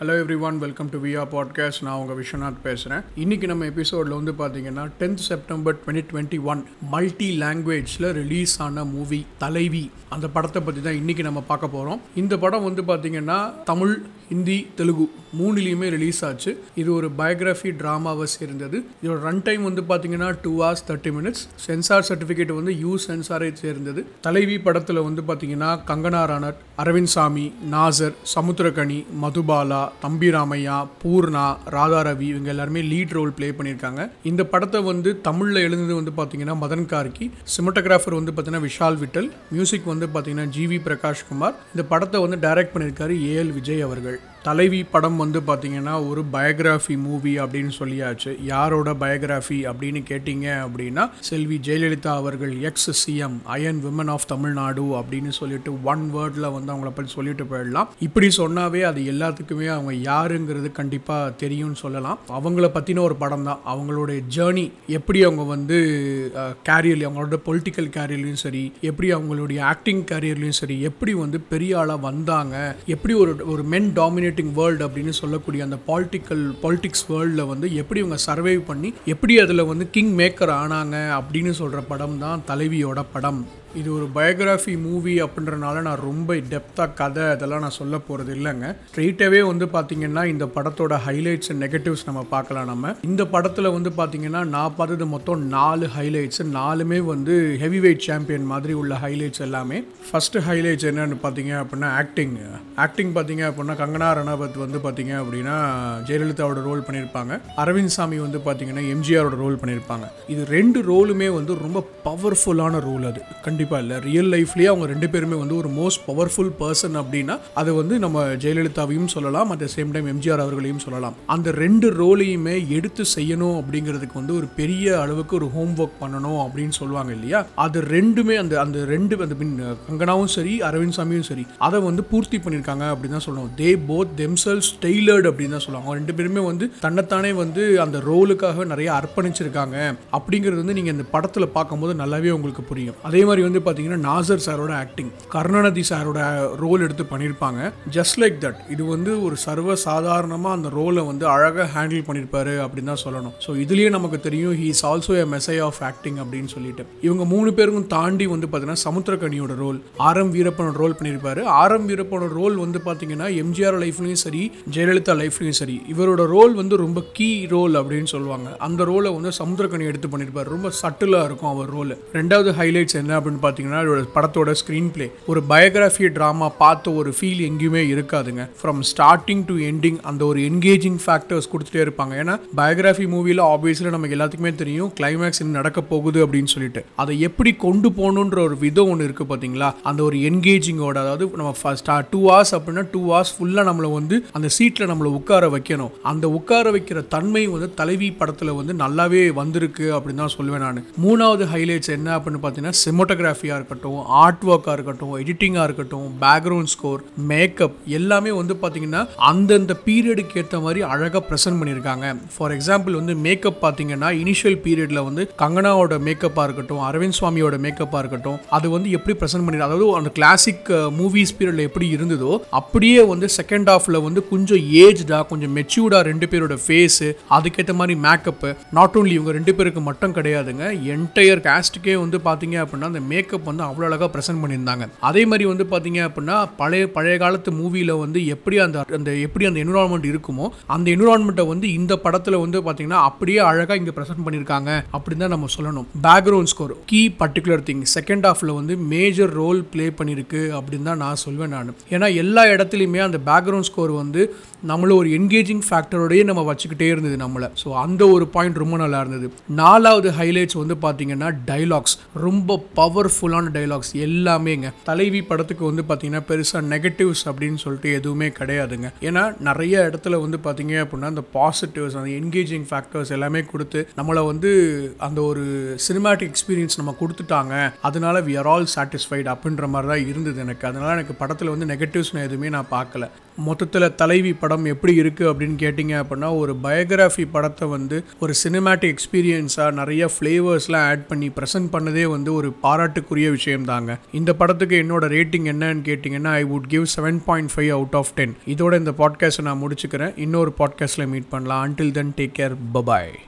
Hello every one welcome to வியா podcast நான் உங்கள் விஸ்வநாத் பேசுகிறேன் இன்றைக்கி நம்ம எபிசோடில் வந்து பார்த்தீங்கன்னா tenth September twenty twenty one multi லாங்குவேஜில் ரிலீஸ் ஆன மூவி தலைவி. அந்த படத்தை பற்றி தான் இன்றைக்கி நம்ம பார்க்க போகிறோம் இந்த படம் வந்து பார்த்திங்கன்னா தமிழ் ஹிந்தி தெலுங்கு மூணுலேயுமே ரிலீஸ் ஆச்சு. இது ஒரு பயோகிராஃபி ட்ராமாவை சேர்ந்தது. இதோட ரன் டைம் வந்து பார்த்தீங்கன்னா two hours thirty minutes censor certificate வந்து யூ சென்சாரை சேர்ந்தது. தலைவி படத்தில் வந்து பார்த்தீங்கன்னா கங்கனா ராணட் அரவிந்த் சாமி நாசர் சமுத்திரகனி மதுபாலா தம்பி ராமையா பூர்ணா ராதா ரவி இவங்க எல்லாருமே லீட் ரோல் ப்ளே பண்ணியிருக்காங்க. இந்த படத்தை வந்து தமிழில் எழுந்தது வந்து பார்த்தீங்கன்னா மதன் கார்கி சிமெட்டோகிராஃபர் வந்து பார்த்தீங்கன்னா விஷால் விட்டல் மியூசிக் வந்து பார்த்தீங்கன்னா ஜிவி பிரகாஷ் குமார் இந்த படத்தை வந்து டைரக்ட் பண்ணியிருக்காரு ஏஎல் விஜய் அவர்கள். Later. தலைவி படம் வந்து பார்த்திங்கன்னா ஒரு பயோகிராஃபி மூவி அப்படின்னு சொல்லியாச்சு. யாரோட பயோகிராஃபி அப்படின்னு கேட்டிங்க அப்படின்னா செல்வி ஜெயலலிதா அவர்கள் ex CM iron women of Tamil Nadu அப்படின்னு சொல்லிட்டு ஒன் வேர்டில் வந்து அவங்கள பற்றி சொல்லிட்டு போயிடலாம். இப்படி சொன்னாவே அது எல்லாத்துக்குமே அவங்க யாருங்கிறது கண்டிப்பாக தெரியும்னு சொல்லலாம். அவங்கள பற்றின ஒரு படம் தான். அவங்களுடைய ஜேர்னி எப்படி அவங்க வந்து கேரியர் அவங்களோட பொலிட்டிக்கல் கேரியர்லையும் சரி எப்படி அவங்களுடைய ஆக்டிங் கேரியர்லையும் சரி எப்படி வந்து பெரிய ஆளாக வந்தாங்க எப்படி ஒரு ஒரு மென் டாமினேட்டிங் வேர்ல்டு அப்படின்னு சொல்லக்கூடிய அந்த பாலிட்டிக்கல் பாலிட்டிக்ஸ் வேர்ல்டில் வந்து எப்படி இவங்க சர்வைவ் பண்ணி எப்படி அதில் வந்து கிங் மேக்கர் ஆனாங்க அப்படின்னு சொல்கிற படம் தான் தலைவியோட படம். இது ஒரு பயோகிராஃபி மூவி அப்படின்றனால நான் ரொம்ப டெப்த்தாக கதை இதெல்லாம் நான் சொல்ல போகிறது இல்லைங்க. ஸ்ட்ரெயிட்டாகவே வந்து பார்த்தீங்கன்னா இந்த படத்தோட ஹைலைட்ஸ் அண்ட் நெகட்டிவ்ஸ் நம்ம பார்க்கலாம் நம்ம. இந்த படத்தில் வந்து பார்த்தீங்கன்னா நான் பார்த்தது மொத்தம் நாலு ஹைலைட்ஸ் நாலுமே வந்து ஹெவி வெயிட் சாம்பியன் மாதிரி உள்ள ஹைலைட்ஸ் எல்லாமே. ஃபஸ்ட்டு ஹைலைட்ஸ் என்னென்னு பார்த்தீங்க அப்படின்னா ஆக்டிங் ஆக்டிங் பார்த்தீங்க அப்படின்னா கங்கனா ரணாவத் வந்து பார்த்தீங்க அப்படின்னா ஜெயலலிதாவோட ரோல் பண்ணியிருப்பாங்க. அரவிந்த் சாமி வந்து பார்த்தீங்கன்னா எம்ஜிஆரோட ரோல் பண்ணியிருப்பாங்க. இது ரெண்டு ரோலுமே வந்து ரொம்ப பவர்ஃபுல்லான ரோல் அது. கண்டிப்பாக இல்லை. ரியல் லைஃப்லேயே அவங்க ரெண்டு பேருமே வந்து ஒரு மோஸ்ட் பவர்ஃபுல் பர்சன் அப்படின்னா அது வந்து நம்ம ஜெயலலிதாவையும் சொல்லலாம் at the same time MGR அவர்களையும் சொல்லலாம். அந்த ரெண்டு ரோலையுமே எடுத்து செய்யணும் அப்படிங்கிறதுக்கு வந்து ஒரு பெரிய அளவுக்கு ஒரு ஹோம் ஒர்க் பண்ணணும் அப்படின்னு சொல்லுவாங்க இல்லையா? அது ரெண்டுமே அந்த அந்த ரெண்டு அந்த மீன் கங்கனாவும் சரி அரவிந்த் சாமியும் சரி அதை வந்து பூர்த்தி பண்ணியிருக்காங்க அப்படின்னு தான் சொல்லணும். தே போத் தெம்செல்ஸ் டெய்லர்டு அப்படின்னு தான் சொல்லுவாங்க. ரெண்டு பேருமே வந்து தன்னைத்தானே வந்து அந்த ரோலுக்காக நிறைய அர்ப்பணிச்சிருக்காங்க அப்படிங்கிறது வந்து நீங்கள் இந்த படத்தில் பார்க்கும்போது நல்லாவே உங்களுக்கு புரியும். அதே மாதிரி வந்து பார்த்தீங்கன்னா நாசர் சாரோட ஆக்டிங் கருணாநிதி சாரோட ரோல் எடுத்து பண்ணியிருப்பாங்க ஜஸ்ட் லைக் தட் இது வந்து ஒரு சர்வ சாதாரணமாக அந்த ரோலை வந்து அழகாக ஹேண்டில் பண்ணியிருப்பாரு அப்படின்னு தான் சொல்லணும். ஸோ இதுலேயே நமக்கு தெரியும் he is also a maestro of acting அப்படின்னு சொல்லிட்டு. இவங்க மூணு பேருக்கும் தாண்டி வந்து பார்த்தீங்கன்னா சமுத்திரக்கனியோட ரோல் ஆர் எம் வீரப்பனோட ரோல் பண்ணியிருப்பாரு ஆர் எம் வீரப்பனோட ரோல் வந்து பார்த்தீங்கன்னா எம்ஜிஆர் லைஃப்லையும் சரி ஜெயலலிதா லைஃப்லையும் சரி இவரோட ரோல் வந்து ரொம்ப கீ ரோல் அப்படின்னு சொல்லுவாங்க. அந்த ரோலை வந்து சமுத்திரக்கனி எடுத்து பண்ணியிருப்பார் ரொம்ப சட்டிலாக இருக்கும் அவர் ரோல் ரெண்டாவது ஹைலைட்ஸ் என்ன அப்படின்னு பார்த்தீங்கன்னா இதோட படத்தோட ஸ்க்ரீன் பிளே ஒரு பயோகிராஃபி ட்ராமா பார்த்த ஒரு ஃபீல் எங்கேயுமே இருக்காதுங்க. ஃப்ரம் ஸ்டார்டிங் டு எண்டிங் அந்த ஒரு என்கேஜிங் ஃபேக்டர்ஸ் கொடுத்துட்டே இருப்பாங்க. ஏன்னா பயோகிராஃபி மூவியில் ஆப்வியஸ்லி நமக்கு எல்லாத்துக்குமே தெரியும் கிளைமேக்ஸ் என்ன நடக்க போகுது அப்படின்னு சொல்லிட்டு. அதை எப்படி கொண்டு போகணுன்ற ஒரு விதம் ஒன்று இருக்குது பார்த்தீங்களா? அந்த ஒரு என்கேஜிங்கோட அதாவது நம்ம ஃபர்ஸ்ட் டூ ஹவர்ஸ் அப்படின்னா டூ ஹவர்ஸ் ஃபுல்லாக நம்மளை வந்து அந்த சீட்டில் நம்மளை உட்கார வைக்கணும். அந்த உட்கார வைக்கிற தன்மை வந்து தலைவி படத்தில் வந்து நல்லாவே வந்திருக்கு அப்படின்னு தான் சொல்லுவேன் நான். மூணாவது ஹைலைட்ஸ் என்ன அப்படின்னு பார்த்தீங்கன்னா ஃபோட்டோகிராஃபியாக இருக்கட்டும் ஆர்ட் ஒர்க்காக இருக்கட்டும் எடிட்டிங்காக இருக்கட்டும் பேக்ரவுண்ட் ஸ்கோர் மேக்கப் எல்லாமே வந்து பார்த்தீங்கன்னா அந்தந்த பீரியடுக்கு ஏற்ற மாதிரி அழகாக ப்ரெசென்ட் பண்ணியிருக்காங்க. ஃபார் எக்ஸாம்பிள் வந்து மேக்கப் பார்த்தீங்கன்னா இனிஷியல் பீரியடில் வந்து கங்கனாவோட மேக்கப்பாக இருக்கட்டும் அரவிந்த் சுவாமியோட மேக்கப்பாக இருக்கட்டும் அது வந்து எப்படி ப்ரெசென்ட் பண்ணி அதாவது அந்த கிளாசிக் மூவிஸ் பீரியடில் எப்படி இருந்ததோ அப்படியே வந்து செகண்ட் ஹாஃபில் வந்து கொஞ்சம் ஏஜ்டாக கொஞ்சம் மெச்சூர்டாக ரெண்டு பேரோட ஃபேஸு அதுக்கேற்ற மாதிரி மேக்கப்பு நாட் ஓன்லி இவங்க ரெண்டு பேருக்கு மட்டும் கிடையாதுங்க என்டையர் காஸ்ட்டுக்கே வந்து பார்த்தீங்க அப்படின்னா அந்த மேக்கப் வந்து அவ்வளோ அழகாக ப்ரெசென்ட் பண்ணியிருந்தாங்க. அதே மாதிரி வந்து பார்த்தீங்க அப்படின்னா பழைய பழைய காலத்து மூவியில் வந்து எப்படி அந்த அந்த எப்படி அந்த என்விரான்மெண்ட் இருக்குமோ அந்த என்விரான்மெண்ட்டை வந்து இந்த படத்தில் வந்து பார்த்தீங்கன்னா அப்படியே அழகாக இங்கே ப்ரெசென்ட் பண்ணியிருக்காங்க அப்படின்னு தான் நம்ம சொல்லணும். Background score key particular thing second ஹாஃபில் வந்து மேஜர் ரோல் ப்ளே பண்ணியிருக்கு அப்படின்னு தான் நான் சொல்வேன் நான். ஏன்னா எல்லா இடத்துலையுமே அந்த பேக்ரவுண்ட் ஸ்கோர் வந்து நம்மள ஒரு என்கேஜிங் ஃபேக்டரோடய நம்ம வச்சுக்கிட்டே இருந்தது நம்மளை. ஸோ அந்த ஒரு பாயிண்ட் ரொம்ப நல்லா இருந்தது. நாலாவது ஹைலைட்ஸ் வந்து பார்த்தீங்கன்னா டைலாக்ஸ் ரொம்ப பவர்ஃபுல்லான டைலாக்ஸ் எல்லாமேங்க. தலைவி படத்துக்கு வந்து பார்த்தீங்கன்னா பெருசாக நெகட்டிவ்ஸ் அப்படின்னு சொல்லிட்டு எதுவுமே கிடையாதுங்க. ஏன்னா நிறைய இடத்துல வந்து பார்த்தீங்க அப்படின்னா அந்த பாசிட்டிவ்ஸ் அந்த என்கேஜிங் ஃபேக்டர்ஸ் எல்லாமே கொடுத்து நம்மளை வந்து அந்த ஒரு சினிமாட்டிக் எக்ஸ்பீரியன்ஸ் நம்ம கொடுத்துட்டாங்க. அதனால வி ஆர் ஆல் சாட்டிஸ்ஃபைடு அப்படின்ற மாதிரி தான் இருந்தது எனக்கு. அதனால எனக்கு படத்தில் வந்து நெகட்டிவ்ஸ் நான் எதுவுமே நான் பார்க்கல. மொத்தத்தில் தலைவி படம் படம் எப்படி இருக்குது அப்படின்னு கேட்டிங்க அப்படின்னா ஒரு பயோகிராஃபி படத்தை வந்து ஒரு சினிமேட்டிக் எக்ஸ்பீரியன்ஸாக நிறைய ஃப்ளேவர்ஸ்லாம் ஆட் பண்ணி ப்ரெசென்ட் பண்ணதே வந்து ஒரு பாராட்டுக்குரிய விஷயம் தாங்க இந்த படத்துக்கு என்னோட ரேட்டிங் என்னன்னு கேட்டிங்கன்னா I would give seven point five out of ten இதோட இந்த பாட்காஸ்ட்டை நான் முடிச்சுக்கிறேன். இன்னொரு பாட்காஸ்ட்டில் மீட் பண்ணலாம். Until then take care bye bye